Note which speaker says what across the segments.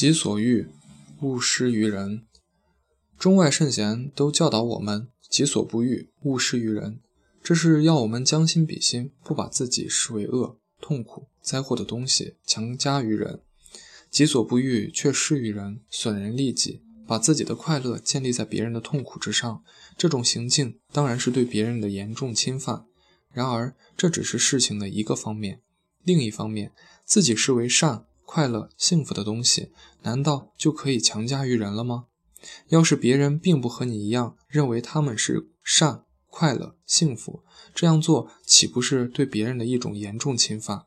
Speaker 1: 己所欲，勿施于人。中外圣贤都教导我们：己所不欲，勿施于人。这是要我们将心比心，不把自己视为恶、痛苦、灾祸的东西强加于人。己所不欲，却施于人，损人利己，把自己的快乐建立在别人的痛苦之上。这种行径当然是对别人的严重侵犯。然而，这只是事情的一个方面。另一方面，自己视为善。快乐、幸福的东西，难道就可以强加于人了吗？要是别人并不和你一样认为他们是善、快乐、幸福，这样做岂不是对别人的一种严重侵犯？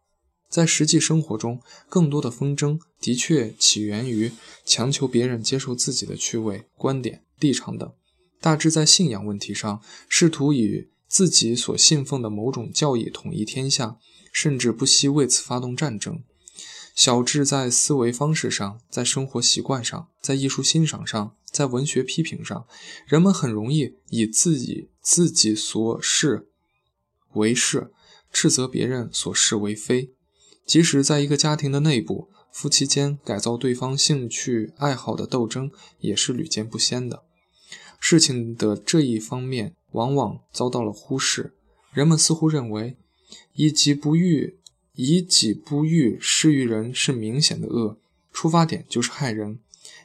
Speaker 1: 在实际生活中，更多的纷争的确起源于强求别人接受自己的趣味、观点、立场等，大致在信仰问题上，试图以自己所信奉的某种教义统一天下，甚至不惜为此发动战争。小智在思维方式上，在生活习惯上，在艺术欣赏上，在文学批评上，人们很容易以自己自己所视为是，斥责别人所视为非。即使在一个家庭的内部，夫妻间改造对方兴趣爱好的斗争也是屡见不鲜的。事情的这一方面往往遭到了忽视，人们似乎认为以己不欲。以己不欲施于人是明显的恶，出发点就是害人；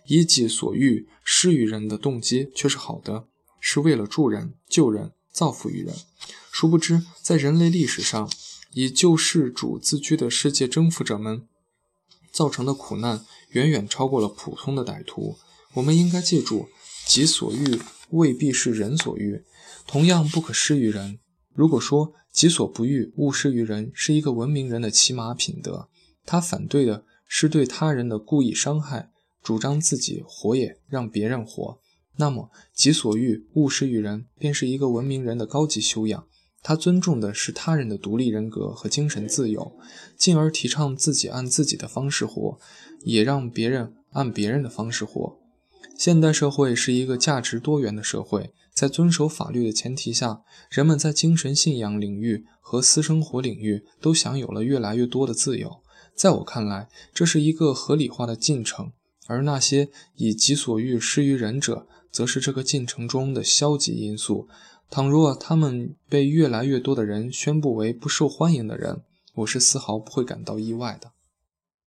Speaker 1: 以己所欲施于人的动机却是好的，是为了助人、救人、造福于人。殊不知，在人类历史上，以救世主自居的世界征服者们造成的苦难，远远超过了普通的歹徒。我们应该记住，己所欲未必是人所欲，同样不可施于人。如果说己所不欲，勿施于人，是一个文明人的起码品德，他反对的是对他人的故意伤害，主张自己活也让别人活。那么，己所欲，勿施于人，便是一个文明人的高级修养。他尊重的是他人的独立人格和精神自由，进而提倡自己按自己的方式活，也让别人按别人的方式活。现代社会是一个价值多元的社会。在遵守法律的前提下，人们在精神信仰领域和私生活领域都享有了越来越多的自由。在我看来，这是一个合理化的进程，而那些以己所欲施于人者，则是这个进程中的消极因素。倘若他们被越来越多的人宣布为不受欢迎的人，我是丝毫不会感到意外的。